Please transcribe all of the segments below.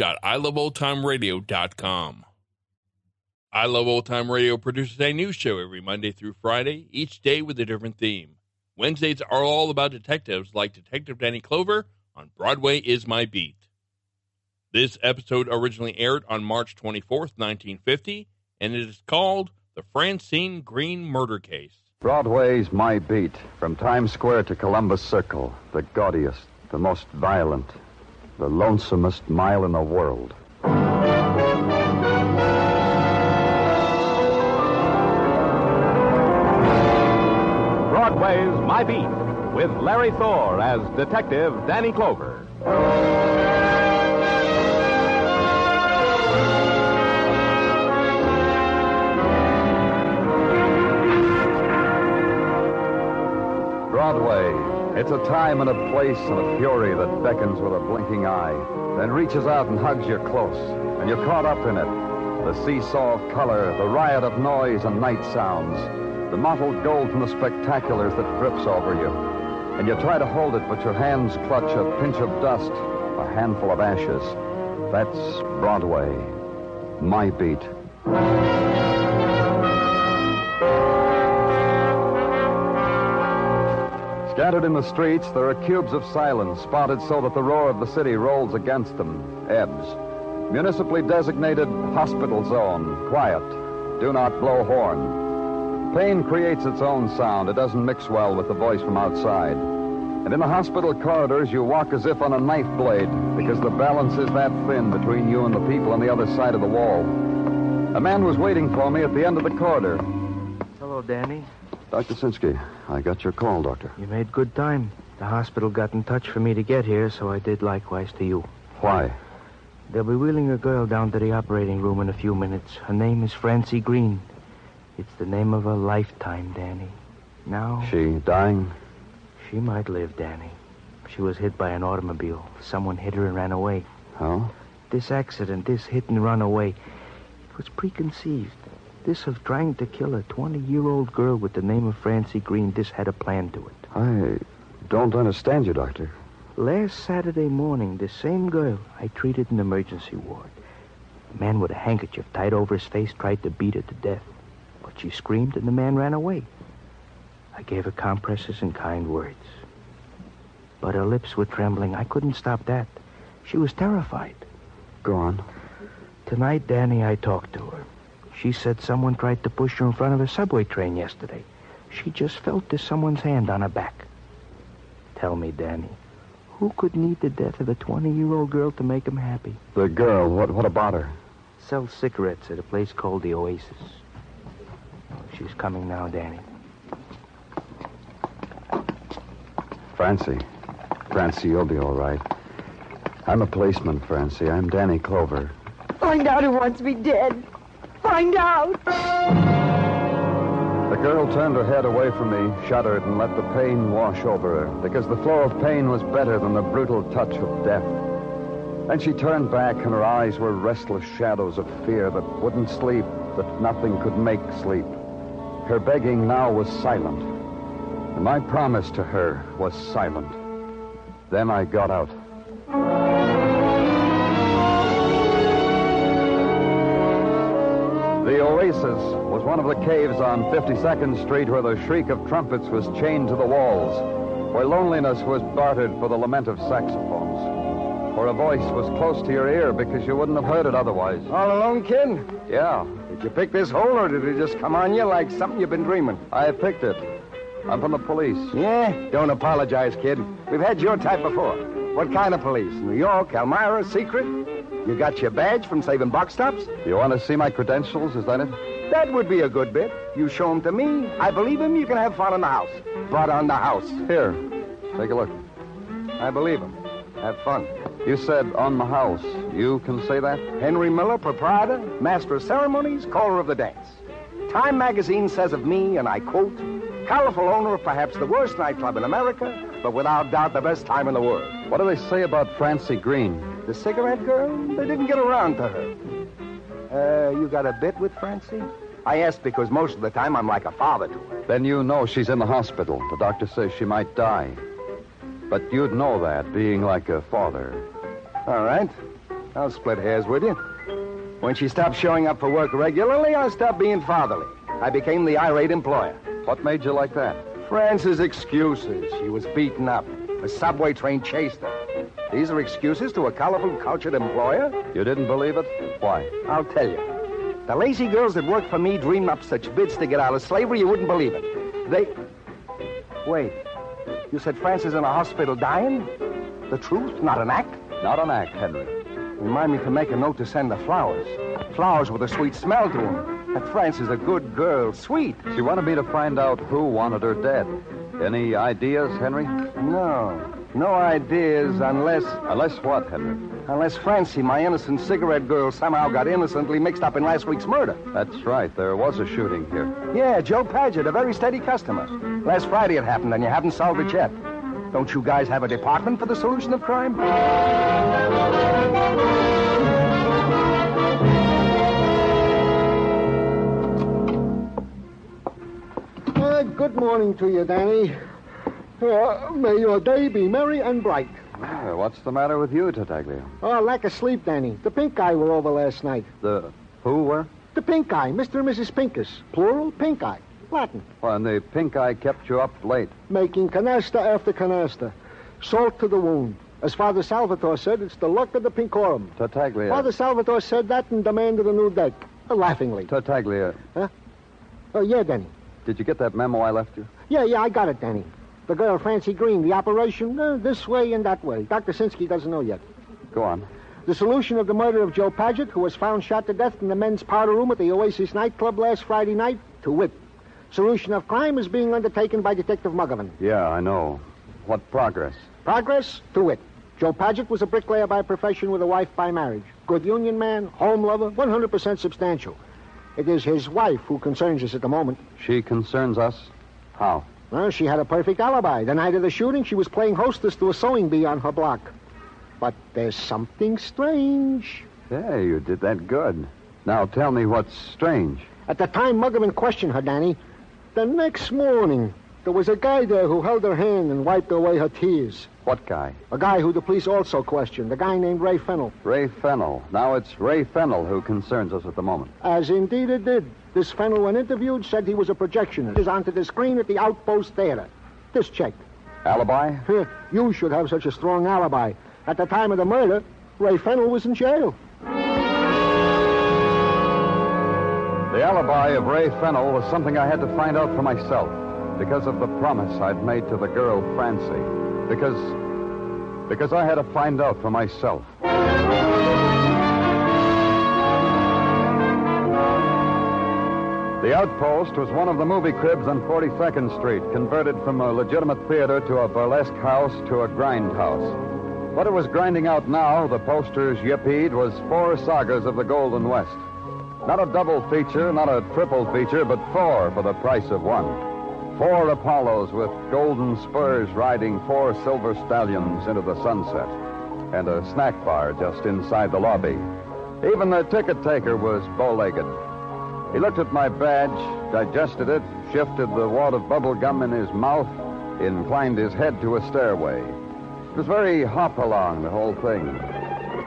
www.iloveoldtimeradio.com. I Love Old Time Radio produces a new show every Monday through Friday, each day with a different theme. Wednesdays are all about detectives like Detective Danny Clover on Broadway is My Beat. This episode originally aired on March 24th, 1950, and it is called The Francine Green Murder Case. Broadway's my beat, from Times Square to Columbus Circle, the gaudiest, the most violent, the lonesomest mile in the world. Broadway's My Beat, with Larry Thor as Detective Danny Clover. Broadway. It's a time and a place and a fury that beckons with a blinking eye, then reaches out and hugs you close, and you're caught up in it. The seesaw of color, the riot of noise and night sounds, the mottled gold from the spectaculars that drips over you. And you try to hold it, but your hands clutch a pinch of dust, a handful of ashes. That's Broadway. My beat. Scattered in the streets, there are cubes of silence, spotted so that the roar of the city rolls against them, ebbs. Municipally designated hospital zone, quiet. Do not blow horn. Pain creates its own sound. It doesn't mix well with the voice from outside. And in the hospital corridors, you walk as if on a knife blade, because the balance is that thin between you and the people on the other side of the wall. A man was waiting for me at the end of the corridor. Hello, Danny. Dr. Sinsky, I got your call, Doctor. You made good time. The hospital got in touch for me to get here, so I did likewise to you. Why? They'll be wheeling a girl down to the operating room in a few minutes. Her name is Francie Green. It's the name of a lifetime, Danny. Now, She dying? she might live, Danny. She was hit by an automobile. Someone hit her and ran away. Oh? This accident, this hit and run away, it was preconceived. This of trying to kill a 20-year-old girl with the name of Francie Green, this had a plan to it. I don't understand you, Doctor. Last Saturday morning, the same girl I treated in the emergency ward. A man with a handkerchief tied over his face tried to beat her to death. But she screamed and the man ran away. I gave her compresses and kind words. But her lips were trembling. I couldn't stop that. She was terrified. Go on. Tonight, Danny, I talked to her. She said someone tried to push her in front of a subway train yesterday. She just felt there's someone's hand on her back. Tell me, Danny, who could need the death of a 20-year-old girl to make him happy? The girl, what, what about her? Sells cigarettes at a place called the Oasis. She's coming now, Danny. Francie. Francie, you'll be all right. I'm a policeman, Francie. I'm Danny Clover. Find out who wants me dead. Find out. The girl turned her head away from me, shuddered, and let the pain wash over her, because the flow of pain was better than the brutal touch of death. Then she turned back, and her eyes were restless shadows of fear that wouldn't sleep, that nothing could make sleep. Her begging now was silent, and my promise to her was silent. Then I got out. The Oasis was one of the caves on 52nd Street where the shriek of trumpets was chained to the walls, where loneliness was bartered for the lament of saxophones, where a voice was close to your ear because you wouldn't have heard it otherwise. All alone, kid? Yeah, Did you pick this hole, or did it just come on you like something you've been dreaming? I picked it. I'm from the police. Yeah? Don't apologize, kid. We've had your type before. What kind of police? New York, Elmira, secret? You got your badge from saving box tops? You want to see my credentials? Is that it? That would be a good bit. You show them to me, I believe him, you can have fun in the house. But on the house. Here, take a look. I believe him. Have fun. You said on the house. You can say that? Henry Miller, proprietor, master of ceremonies, caller of the dance. Time magazine says of me, and I quote, colorful owner of perhaps the worst nightclub in America, but without doubt the best time in the world. What do they say about Francie Green? The cigarette girl? They didn't get around to her. Uh, you got a bit with Francie? I asked because most of the time I'm like a father to her. Then you know she's in the hospital. The doctor says she might die. But you'd know that, being like a father. All right. I'll split hairs with you. When she stopped showing up for work regularly, I stopped being fatherly. I became the irate employer. What made you like that? Frances' excuses. She was beaten up. A subway train chased her. These are excuses to a colorful, cultured employer? You didn't believe it? Why? I'll tell you. The lazy girls that work for me dream up such bids to get out of slavery you wouldn't believe it. They. Wait. You said Frances in a hospital dying? The truth, not an act? Not an act, Henry. Remind me to make a note to send the flowers. Flowers with a sweet smell to them. That Frances is a good girl. Sweet. She wanted me to find out who wanted her dead. Any ideas, Henry? No. No ideas unless. Unless what, Henry? Unless Francie, my innocent cigarette girl, somehow got innocently mixed up in last week's murder. That's right. There was a shooting here. Yeah, Joe Paget, a very steady customer. Last Friday it happened, and you haven't solved it yet. Don't you guys have a department for the solution of crime? Uh, good morning to you, Danny. Uh, may your day be merry and bright. Ah, what's the matter with you, Tartaglia? Oh, lack of sleep, Danny. The pink eye were over last night. The who were? The pink eye, Mr. and Mrs. Pincus. Plural, pink eye. Latin. Well, and the pink eye kept you up late. Making canasta after canasta. Salt to the wound. As Father Salvatore said, it's the luck of the pinkorum. Tartaglia. Father Salvatore said that and demanded a new deck. Uh, laughingly. Tartaglia, Huh? Oh, yeah, Danny. Did you get that memo I left you? Yeah, yeah, I got it, Danny. The girl, Francie Green, the operation, uh, this way and that way. Dr. Sinsky doesn't know yet. Go on. The solution of the murder of Joe Paget, who was found shot to death in the men's powder room at the Oasis nightclub last Friday night, to wit. Solution of crime is being undertaken by Detective Muggavan. Yeah, I know. What progress? Progress, to wit. Joe Paget was a bricklayer by profession with a wife by marriage. Good union man, home lover, 100% substantial. It is his wife who concerns us at the moment. She concerns us. How? Well, she had a perfect alibi. The night of the shooting, she was playing hostess to a sewing bee on her block. But there's something strange. Yeah, you did that good. Now tell me what's strange. At the time Muggavan questioned her, Danny, the next morning, there was a guy there who held her hand and wiped away her tears. What guy? A guy who the police also questioned, a guy named Ray Fennel. Ray Fennel. Now it's Ray Fennel who concerns us at the moment. As indeed it did. This Fennel, when interviewed, said he was a projectionist. Is onto the screen at the Outpost Theater. This check. Alibi? You should have such a strong alibi. At the time of the murder, Ray Fennel was in jail. The alibi of Ray Fennel was something I had to find out for myself because of the promise I'd made to the girl Francie. Because. because I had to find out for myself. The Outpost was one of the movie cribs on 42nd Street, converted from a legitimate theater to a burlesque house to a grind house. What it was grinding out now, the posters yippied, was four sagas of the Golden West. Not a double feature, not a triple feature, but four for the price of one. Four Apollos with golden spurs riding four silver stallions into the sunset, and a snack bar just inside the lobby. Even the ticket taker was bow legged. He looked at my badge, digested it, shifted the wad of bubble gum in his mouth, inclined his head to a stairway. It was very hop along, the whole thing.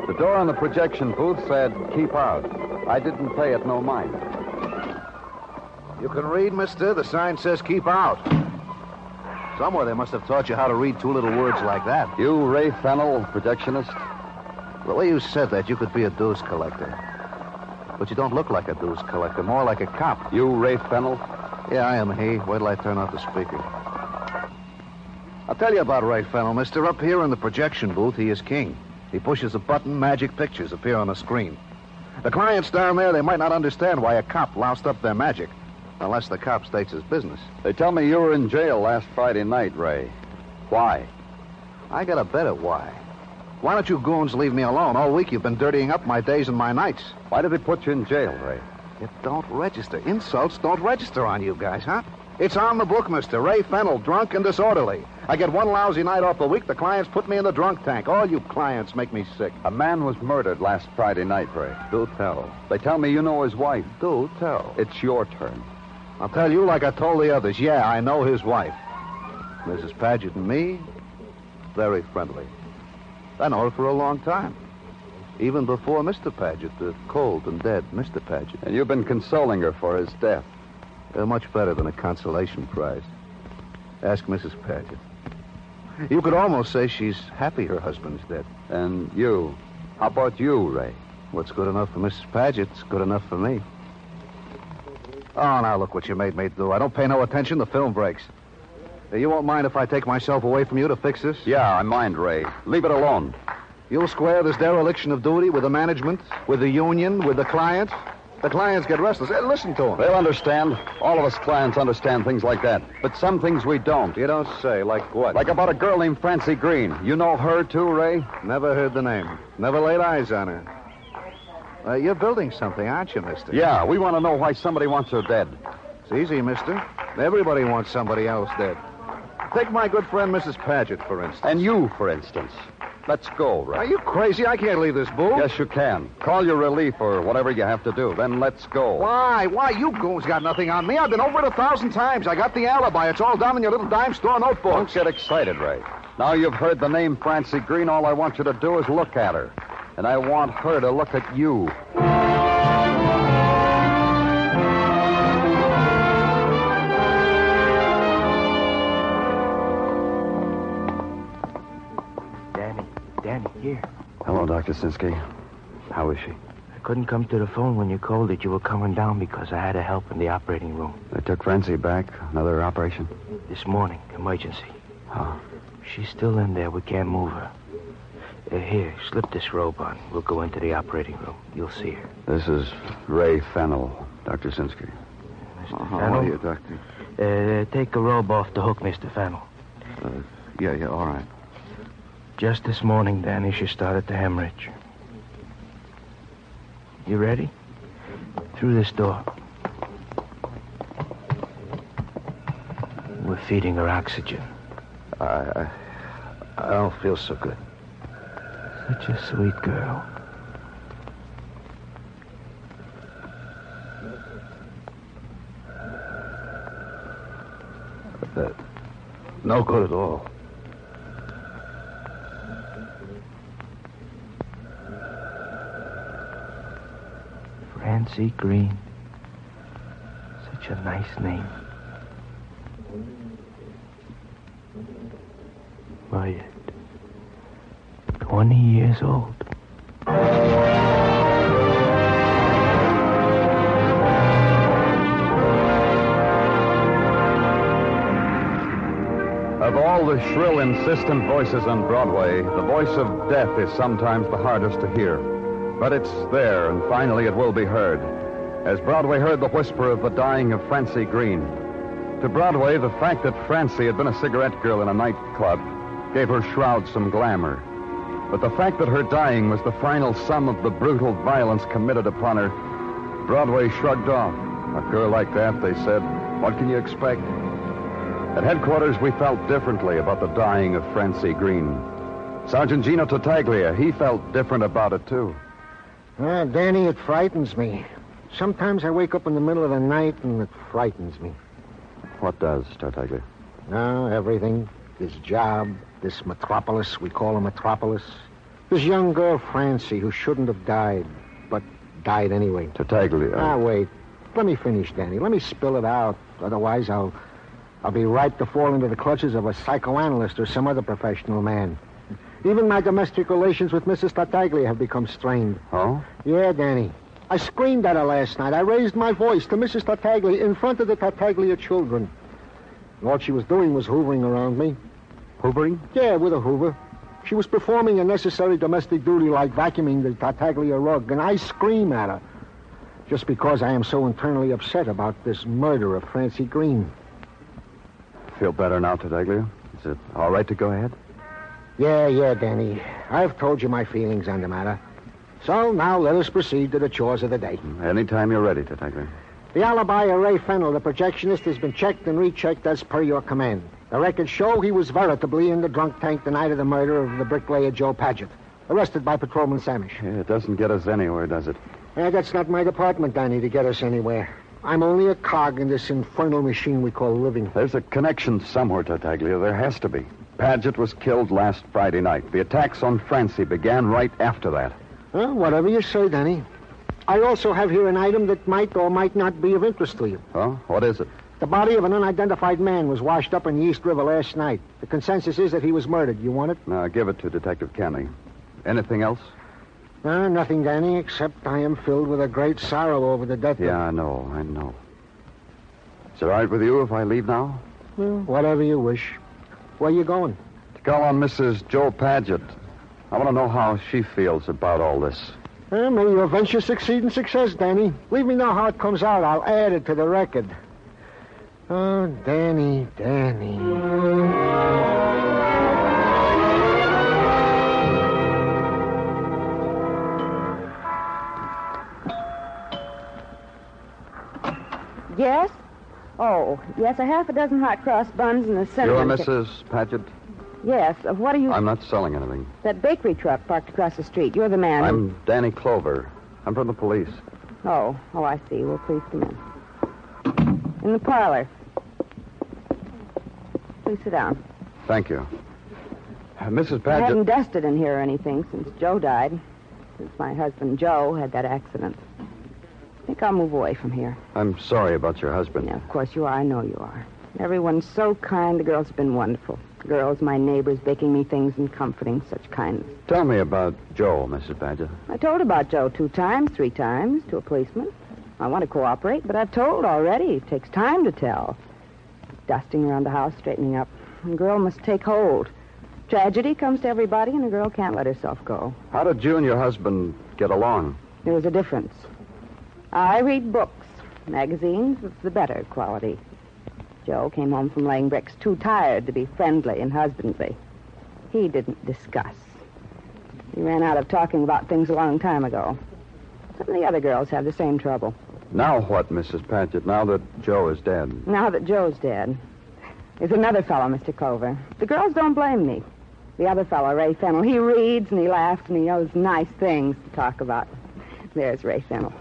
The door on the projection booth said, keep out. I didn't pay it no mind. You can read, mister. The sign says keep out. Somewhere they must have taught you how to read two little words like that. You, Ray Fennel, projectionist? The way you said that, you could be a dues collector. But you don't look like a dues collector, more like a cop. You, Ray Fennel? Yeah, I am he. Wait till I turn off the speaker. I'll tell you about Ray Fennel, mister. Up here in the projection booth, he is king. He pushes a button, magic pictures appear on the screen. The clients down there, they might not understand why a cop loused up their magic, unless the cop states his business. They tell me you were in jail last Friday night, Ray. Why? I got a better why. Why don't you goons leave me alone? All week you've been dirtying up my days and my nights. Why did they put you in jail, Ray? It don't register. Insults don't register on you guys, huh? It's on the book, mister. Ray Fennel, drunk and disorderly. I get one lousy night off a week. The clients put me in the drunk tank. All you clients make me sick. A man was murdered last Friday night, Ray. Do tell. They tell me you know his wife. Do tell. It's your turn. I'll tell you like I told the others. Yeah, I know his wife. Mrs. Paget and me, very friendly. I know her for a long time. Even before Mr. Paget, the cold and dead Mr. Paget. And you've been consoling her for his death. They're much better than a consolation prize. Ask Mrs. Paget. You could almost say she's happy her husband's dead. And you? How about you, Ray? What's good enough for Mrs. Paget's good enough for me. Oh, now look what you made me do. I don't pay no attention. The film breaks. You won't mind if I take myself away from you to fix this? Yeah, I mind, Ray. Leave it alone. You'll square this dereliction of duty with the management, with the union, with the clients. The clients get restless. Hey, listen to them. They'll understand. All of us clients understand things like that. But some things we don't. You don't say. Like what? Like about a girl named Francie Green. You know her, too, Ray? Never heard the name. Never laid eyes on her. Uh, you're building something, aren't you, mister? Yeah, we want to know why somebody wants her dead. It's easy, mister. Everybody wants somebody else dead. Take my good friend Mrs. Paget, for instance. And you, for instance. Let's go, Ray. Are you crazy? I can't leave this booth. Yes, you can. Call your relief or whatever you have to do. Then let's go. Why? Why? You goons got nothing on me. I've been over it a thousand times. I got the alibi. It's all down in your little dime store notebook. Don't get excited, Ray. Now you've heard the name Francie Green. All I want you to do is look at her. And I want her to look at you. Danny, Danny, here. Hello, Dr. Sinsky. How is she? I couldn't come to the phone when you called that you were coming down because I had to help in the operating room. They took Francie back. Another operation? This morning, emergency. Oh. She's still in there. We can't move her. Uh, here, slip this robe on. We'll go into the operating room. You'll see her. This is Ray Fennel, Dr. Sinsky. Mr. How are you, Doctor? Uh, take the robe off the hook, Mr. Fennel. Uh, yeah, yeah, all right. Just this morning, Danny, she started to hemorrhage. You ready? Through this door. We're feeding her oxygen. I, I, I don't feel so good. Such a sweet girl. But no good at all. Francie Green. Such a nice name. My 20 years old. Of all the shrill, insistent voices on Broadway, the voice of death is sometimes the hardest to hear. But it's there, and finally it will be heard. As Broadway heard the whisper of the dying of Francie Green. To Broadway, the fact that Francie had been a cigarette girl in a nightclub gave her shroud some glamour. But the fact that her dying was the final sum of the brutal violence committed upon her, Broadway shrugged off. A girl like that, they said, what can you expect? At headquarters, we felt differently about the dying of Francie Green. Sergeant Gino Tartaglia, he felt different about it, too. Ah, Danny, it frightens me. Sometimes I wake up in the middle of the night and it frightens me. What does, Tartaglia? Ah, everything. This job, this metropolis, we call a metropolis. This young girl, Francie, who shouldn't have died, but died anyway. Tartaglia. Ah, wait. Let me finish, Danny. Let me spill it out. Otherwise, I'll, I'll be ripe to fall into the clutches of a psychoanalyst or some other professional man. Even my domestic relations with Mrs. Tartaglia have become strained. Oh? Yeah, Danny. I screamed at her last night. I raised my voice to Mrs. Tartaglia in front of the Tartaglia children. All she was doing was hoovering around me. Hoovering? Yeah, with a Hoover. She was performing a necessary domestic duty like vacuuming the Tartaglia rug, and I scream at her. Just because I am so internally upset about this murder of Francie Green. Feel better now, Tartaglia? Is it all right to go ahead? Yeah, yeah, Danny. I've told you my feelings on the matter. So now let us proceed to the chores of the day. Mm, anytime you're ready, Tartaglia. The alibi of Ray Fennel, the projectionist, has been checked and rechecked as per your command. The records show he was veritably in the drunk tank the night of the murder of the bricklayer Joe Paget, arrested by Patrolman Samish. Yeah, it doesn't get us anywhere, does it? Yeah, that's not my department, Danny, to get us anywhere. I'm only a cog in this infernal machine we call living. There's a connection somewhere, Tartaglia. There has to be. Paget was killed last Friday night. The attacks on Francie began right after that. Well, whatever you say, Danny. I also have here an item that might or might not be of interest to you. Oh, what is it? The body of an unidentified man was washed up in the East River last night. The consensus is that he was murdered. You want it? Now, give it to Detective Kenny. Anything else? No, nothing, Danny, except I am filled with a great sorrow over the death Yeah, I know, I know. Is it all right with you if I leave now? Well, whatever you wish. Where are you going? To call on Mrs. Joe Paget. I want to know how she feels about all this. Uh, may your venture succeed in success, Danny. Leave me know how it comes out. I'll add it to the record. Oh, Danny, Danny. Yes? Oh, yes, a half a dozen hot cross buns and a You're cinnamon. ca- Mrs. Paget? Yes. uh, What are you? I'm not selling anything. That bakery truck parked across the street. You're the man. I'm Danny Clover. I'm from the police. Oh, oh, I see. Well, please come in. In the parlor. Please sit down. Thank you. Uh, Mrs. I haven't dusted in here or anything since Joe died. Since my husband Joe had that accident. I think I'll move away from here. I'm sorry about your husband. Yeah, of course you are. I know you are. Everyone's so kind. The girls have been wonderful. The girls, my neighbors, baking me things and comforting. Such kindness. Tell me about Joe, Mrs. Paget. I told about Joe two times, three times, to a policeman. I want to cooperate, but I've told already. It takes time to tell. Dusting around the house, straightening up. A girl must take hold. Tragedy comes to everybody, and a girl can't let herself go. How did you and your husband get along? There was a difference. I read books, magazines of the better quality. Joe came home from laying bricks too tired to be friendly and husbandly. He didn't discuss. He ran out of talking about things a long time ago. Some of the other girls have the same trouble. Now what, Mrs. Paget, now that Joe is dead? Now that Joe's dead, there's another fellow, Mr. Clover. The girls don't blame me. The other fellow, Ray Fennel, he reads and he laughs and he knows nice things to talk about. There's Ray Fennel.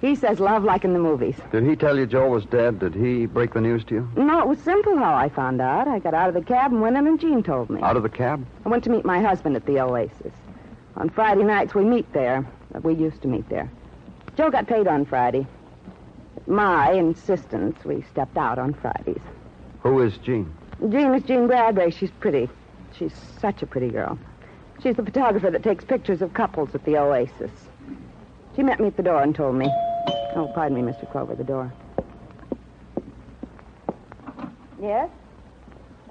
He says love like in the movies. Did he tell you Joe was dead? Did he break the news to you? No, it was simple how I found out. I got out of the cab and went in, and Jean told me. Out of the cab? I went to meet my husband at the Oasis. On Friday nights, we meet there. We used to meet there. Joe got paid on Friday. At my insistence, we stepped out on Fridays. Who is Jean? Jean is Jean Bradbury. She's pretty. She's such a pretty girl. She's the photographer that takes pictures of couples at the Oasis. She met me at the door and told me. Oh, pardon me, Mr. Clover, the door. Yes?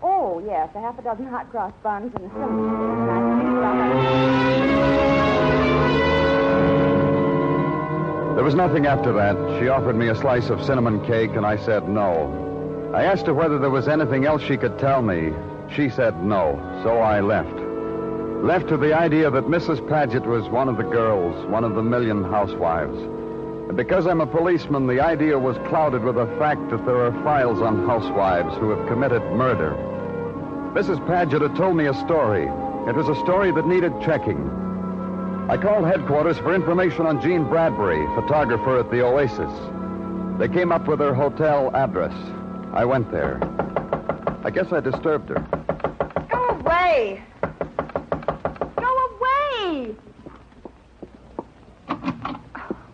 Oh, yes, a half a dozen hot cross buns and a cinnamon There was nothing after that. She offered me a slice of cinnamon cake, and I said no. I asked her whether there was anything else she could tell me. She said no, so I left. Left to the idea that Mrs. Paget was one of the girls, one of the million housewives. And because I'm a policeman, the idea was clouded with the fact that there are files on housewives who have committed murder. Mrs. Paget had told me a story. It was a story that needed checking. I called headquarters for information on Jean Bradbury, photographer at the Oasis. They came up with her hotel address. I went there. I guess I disturbed her. Go away! Go away!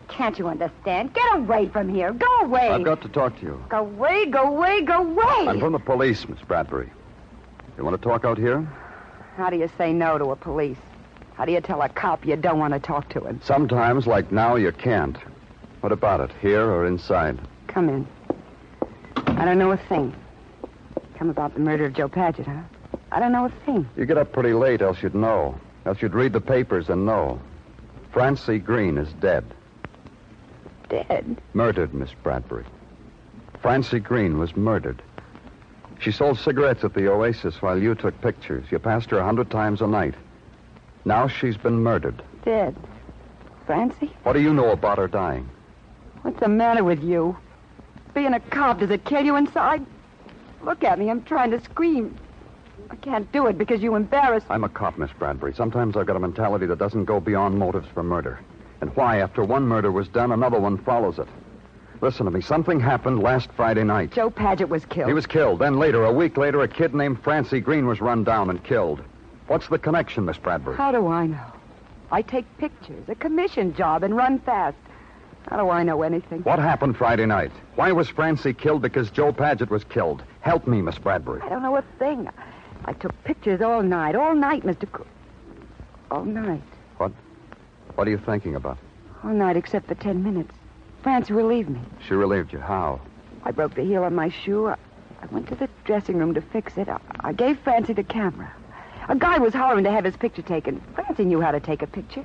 Can't you understand? Get away from here. Go away. I've got to talk to you. Go away, go away, go away. I'm from the police, Miss Bradbury. You want to talk out here? How do you say no to a police? How do you tell a cop you don't want to talk to him? Sometimes, like now, you can't. What about it, here or inside? Come in. I don't know a thing. Come about the murder of Joe Paget, huh? I don't know a thing. You get up pretty late, else you'd know. Else you'd read the papers and know. Francie Green is dead. Dead? Murdered, Miss Bradbury. Francie Green was murdered. She sold cigarettes at the Oasis while you took pictures. You passed her a hundred times a night. Now she's been murdered. Dead. Francie? What do you know about her dying? What's the matter with you? Being a cop, does it kill you inside? Look at me. I'm trying to scream. I can't do it because you embarrass. Me. I'm a cop, Miss Bradbury. Sometimes I've got a mentality that doesn't go beyond motives for murder. And why, after one murder was done, another one follows it. Listen to me. Something happened last Friday night. Joe Paget was killed. He was killed. Then later, a week later, a kid named Francie Green was run down and killed. What's the connection, Miss Bradbury? How do I know? I take pictures, a commission job, and run fast. How do I know anything? What happened Friday night? Why was Francie killed because Joe Paget was killed? Help me, Miss Bradbury. I don't know a thing. I took pictures all night, all night, Mr. Co- all night. What? What are you thinking about? All night except for ten minutes. Francie relieved me. She relieved you. How? I broke the heel on my shoe. I, I went to the dressing room to fix it. I, I gave Francie the camera. A guy was hollering to have his picture taken. Francie knew how to take a picture.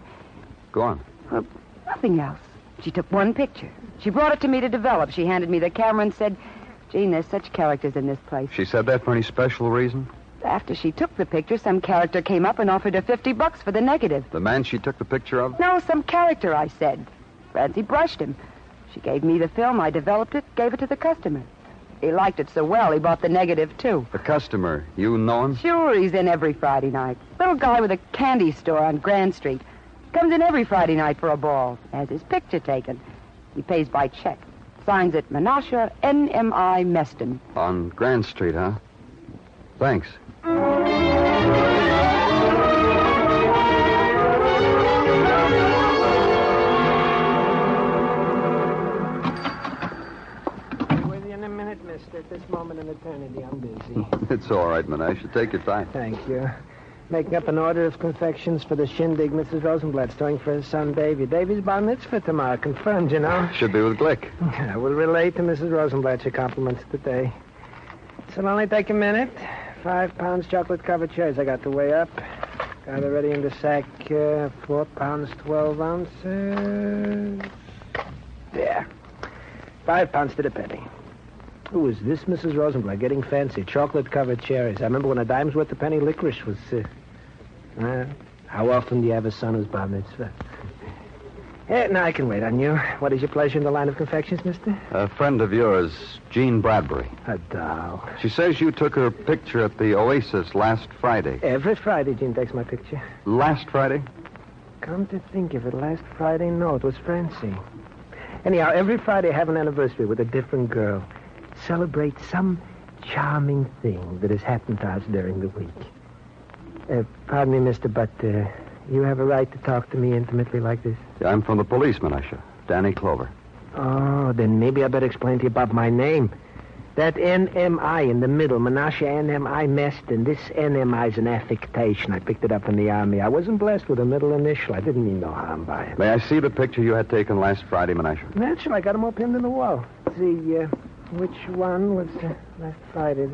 Go on. Well, nothing else. She took one picture. She brought it to me to develop. She handed me the camera and said, Jean, there's such characters in this place. She said that for any special reason? After she took the picture, some character came up and offered her 50 bucks for the negative. The man she took the picture of? No, some character, I said. Francie brushed him. She gave me the film. I developed it, gave it to the customer. He liked it so well, he bought the negative, too. The customer. You know him? Sure, he's in every Friday night. Little guy with a candy store on Grand Street. Comes in every Friday night for a ball. Has his picture taken. He pays by check. Signs it Menashe N.M.I. Meston. On Grand Street, huh? Thanks. Moment in eternity, I'm busy. It's all right, Menashe. Take your time. Thank you. Making up an order of confections for the shindig Mrs. Rosenblatt's doing for her son, Davy. Davy's bar mitzvah tomorrow. Confirmed, you know. Should be with Glick. I will relay to Mrs. Rosenblatt your compliments today. It'll only take a minute. Five pounds chocolate-covered cherries I got to weigh up. Got it ready in the sack. Uh, four pounds, twelve ounces. There. Five pounds to the penny. Who is this Mrs. Rosenblatt getting fancy? Chocolate-covered cherries. I remember when a dime's worth a penny licorice was... Uh, uh, how often do you have a son who's bar mitzvah? Eh, now I can wait on you. What is your pleasure in the line of confections, mister? A friend of yours, Jean Bradbury. A doll. She says you took her picture at the Oasis last Friday. Every Friday, Jean takes my picture. Last Friday? Come to think of it, last Friday, no, it was Francie. Anyhow, every Friday I have an anniversary with a different girl. Celebrate some charming thing that has happened to us during the week. Uh, pardon me, mister, but uh, you have a right to talk to me intimately like this? I'm from the police, Menashe. Danny Clover. Oh, then maybe I better explain to you about my name. That NMI in the middle, Menashe NMI Meston. This NMI is an affectation. I picked it up in the army. I wasn't blessed with a middle initial. I didn't mean no harm by it. May I see the picture you had taken last Friday, Menashe? Naturally, I got them all pinned in the wall. See, uh, which one was uh, last Friday?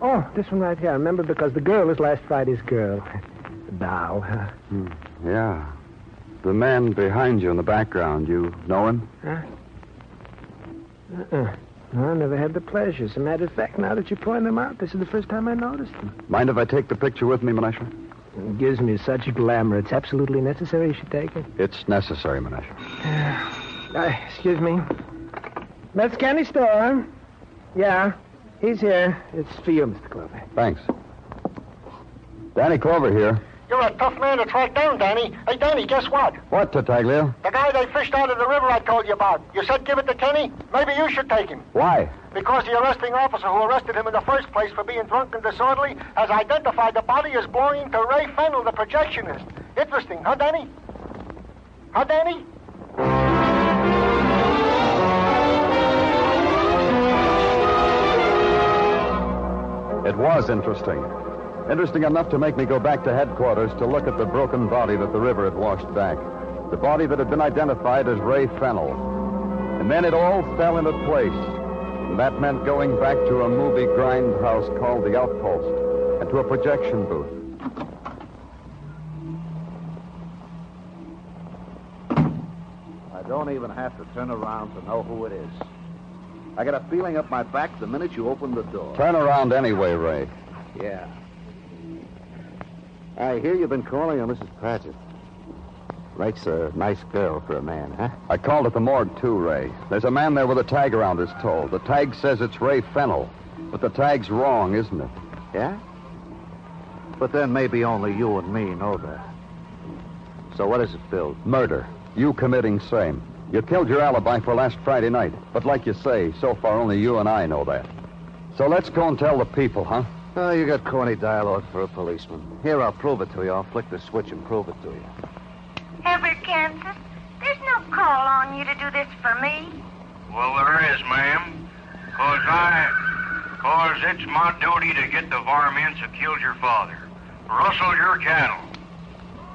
Oh, this one right here. I remember because the girl is last Friday's girl. The doll, huh? Hmm. Yeah. The man behind you in the background, you know him? Huh? Uh-uh. No, I never had the pleasure. As a matter of fact, now that you point them out, this is the first time I noticed them. Mind if I take the picture with me, Menashe? It gives me such glamour. It's absolutely necessary you should take it. It's necessary, Menashe. Uh, excuse me. That's Candy Store. Yeah, he's here. It's for you, Mr. Clover. Thanks. Danny Clover here. You're a tough man to track down, Danny. Hey, Danny, guess what? What, Tartaglia? The guy they fished out of the river I told you about. You said give it to Kenny? Maybe you should take him. Why? Because the arresting officer who arrested him in the first place for being drunk and disorderly has identified the body as belonging to Ray Fennel, the projectionist. Interesting, huh, Danny? Huh, Danny? It was interesting. Interesting enough to make me go back to headquarters to look at the broken body that the river had washed back. The body that had been identified as Ray Fennel. And then it all fell into place. And that meant going back to a movie grindhouse called The Outpost and to a projection booth. I don't even have to turn around to know who it is. I got a feeling up my back the minute you opened the door. Turn around anyway, Ray. Yeah. I hear you've been calling on Mrs. Paget. Rake's a nice girl for a man, huh? I called at the morgue, too, Ray. There's a man there with a tag around his toe. The tag says it's Ray Fennel, but the tag's wrong, isn't it? Yeah? But then maybe only you and me know that. So what is it, Bill? Murder. You committing same. You killed your alibi for last Friday night. But like you say, so far only you and I know that. So let's go and tell the people, huh? Oh, you got corny dialogue for a policeman. Here, I'll prove it to you. I'll flick the switch and prove it to you. Everett, Kansas, there's no call on you to do this for me. Well, there is, ma'am. Cause I... Cause it's my duty to get the varmints who killed your father. Rustled your cattle.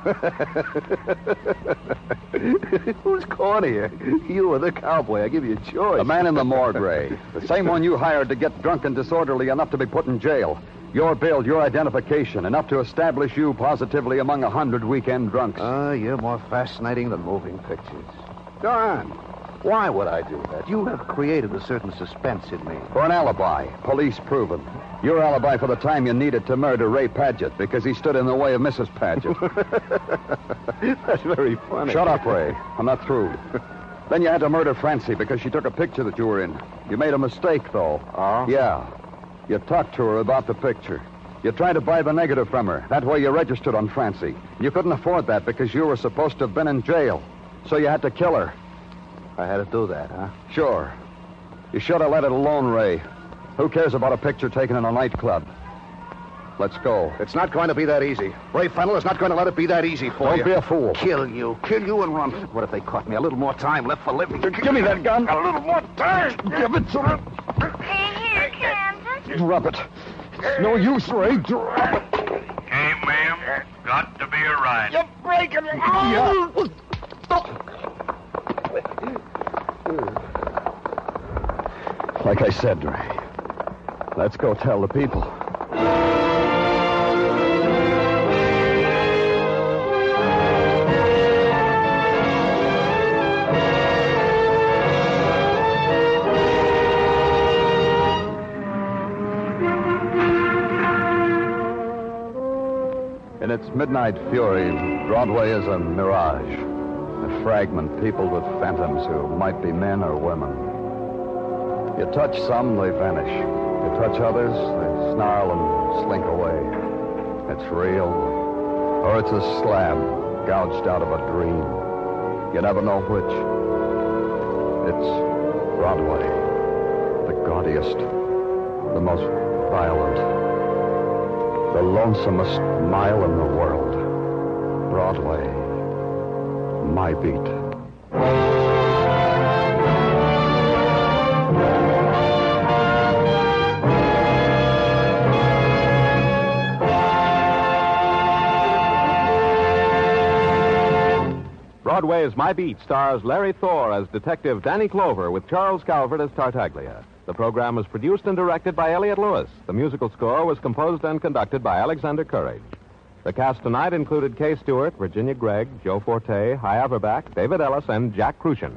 Who's cornier? You or the cowboy? I give you a choice. The man in the morgue, Ray. The same one you hired to get drunk and disorderly enough to be put in jail. Your build, your identification, enough to establish you positively among a hundred weekend drunks. Ah, you're more fascinating than moving pictures. Go on. Why would I do that? You have created a certain suspense in me. For an alibi, police proven. Your alibi for the time you needed to murder Ray Paget because he stood in the way of Mrs. Paget. That's very funny. Shut up, Ray. I'm not through. then you had to murder Francie because she took a picture that you were in. You made a mistake, though. Oh? Yeah. You talked to her about the picture. You tried to buy the negative from her. That way you registered on Francie. You couldn't afford that because you were supposed to have been in jail. So you had to kill her. I had to do that, huh? Sure. You should have let it alone, Ray. Who cares about a picture taken in a nightclub? Let's go. It's not going to be that easy. Ray Fennel is not going to let it be that easy for you. Don't be a fool. Kill you. Kill you and run. What if they caught me? A little more time left for living. Give me that gun. A little more time. Give it to her. Hey, here, Kansas. Drop it. It's no use, Ray. Drop it. Okay, ma'am. Got to be a right. You're breaking it. Yeah. Like I said, Ray. Let's go tell the people. In its midnight fury, Broadway is a mirage, a fragment peopled with phantoms who might be men or women. You touch some, they vanish. You touch others, they snarl and slink away. It's real, or it's a slab gouged out of a dream. You never know which. It's Broadway, the gaudiest, the most violent, the lonesomest mile in the world. Broadway, my beat. Broadway's My Beat stars Larry Thor as Detective Danny Clover with Charles Calvert as Tartaglia. The program was produced and directed by Elliott Lewis. The musical score was composed and conducted by Alexander Courage. The cast tonight included Kay Stewart, Virginia Gregg, Joe Forte, Hy Averback, David Ellis, and Jack Kruschen.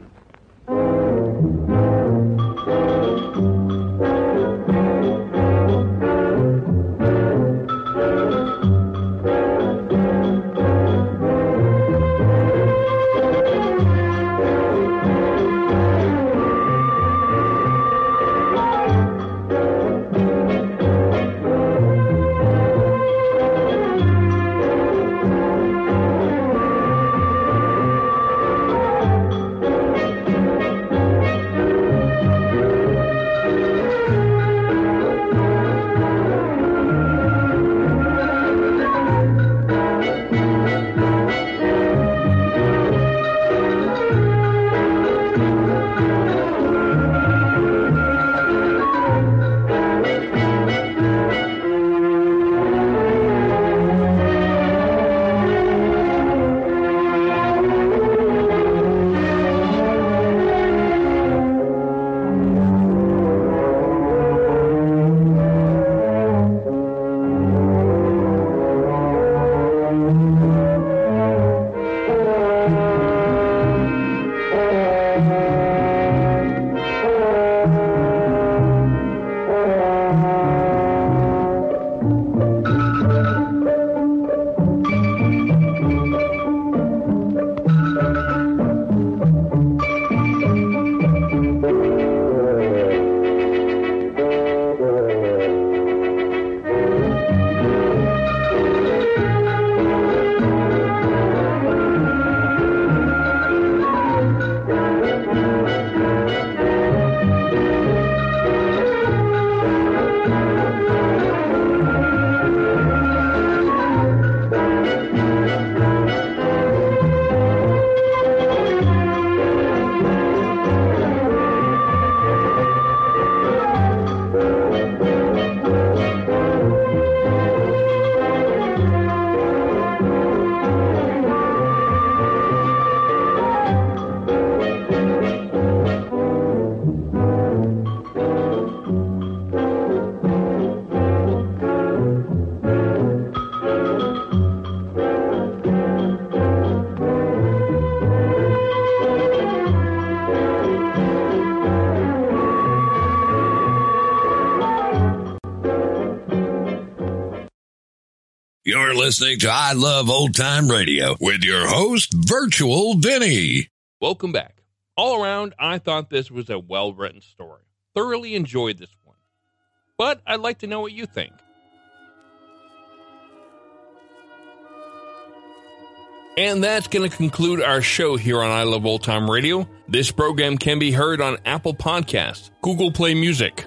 You're listening to I Love Old Time Radio with your host, Virtual Vinny. Welcome back. All around, I thought this was a well written story. Thoroughly enjoyed this one. But I'd like to know what you think. And that's going to conclude our show here on I Love Old Time Radio. This program can be heard on Apple Podcasts, Google Play Music,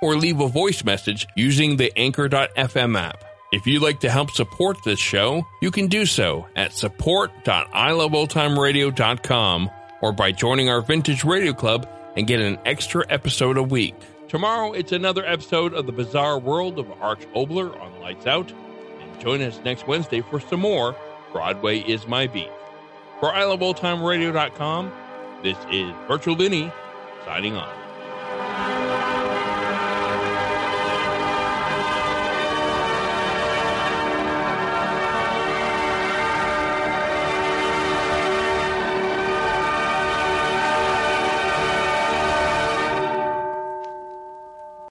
or leave a voice message using the Anchor.fm app. If you'd like to help support this show, you can do so at support.iloveoldtimeradio.com or by joining our Vintage Radio Club and get an extra episode a week. Tomorrow, it's another episode of the bizarre world of Arch Oboler on Lights Out. And join us next Wednesday for some more Broadway is My Beat. For iloveoldtimeradio.com, this is Virtual Vinny signing off.